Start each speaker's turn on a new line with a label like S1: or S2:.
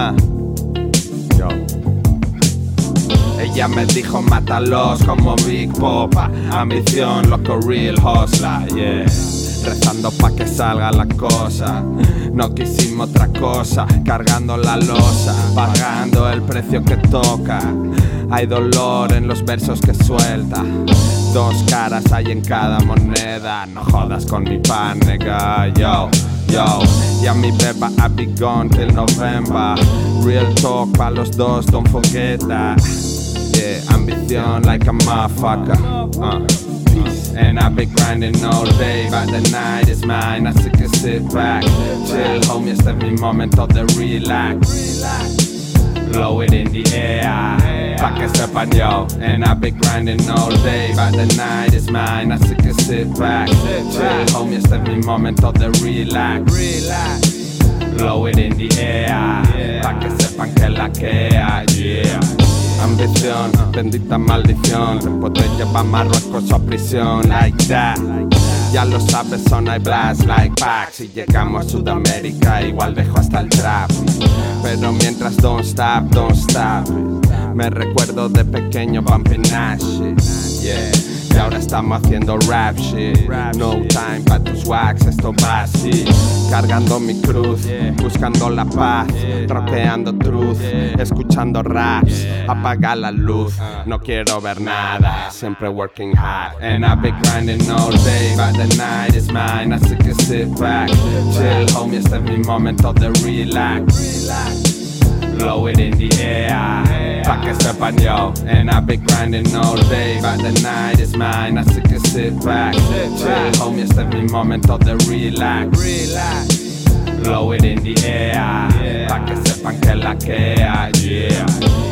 S1: Ah. Ella me dijo mátalos como Big Popa, ambición, loco, real hustler, yeah. Rezando pa' que salga la cosa, no quisimos otra cosa, cargando la losa, pagando el precio que toca. Hay dolor en los versos que suelta. Dos caras hay en cada moneda. No jodas con mi pan, nega, yo. Yo. Ya mi beba, I be gone till November. Real talk pa' los dos, don't forget that. Yeah, ambición like a motherfucker. Uh. And I've been grinding all day, but the night is mine. Así que sit back, chill, homie. Este es mi momento de relax. Blow it in the air, pa' que sepan yo. And I've been grinding all day, but the night is mine. Que sit back, homie. Este es mi momento de relax. Blow it in the air, pa' que sepan que la que hay, yeah. Ambición, bendita maldición. Te lleva a Marruecos a prisión, like that. Ya lo sabes, son I blast like pack. Si llegamos a Sudamérica, igual dejo hasta el trap. Pero mientras don't stop, don't stop. Me recuerdo de pequeño bumping. Yeah. Y ahora estamos haciendo rap shit. No time para tus wax, esto va así. Cargando mi cruz, buscando la paz. Tropeando truth, escuchando raps. Apaga la luz, no quiero ver nada. Siempre working hard. And I've been grinding all day, but the night is mine. Así que sit back, chill, homie. Este es mi momento de relax. Blow it in the air, pa' que sepan yo. And I've been grinding all day, but the night is mine. Así que sit back, chill, homie. Este es mi momento de relax. Relax Blow it in the air, pa' que sepan que la que hay, yeah.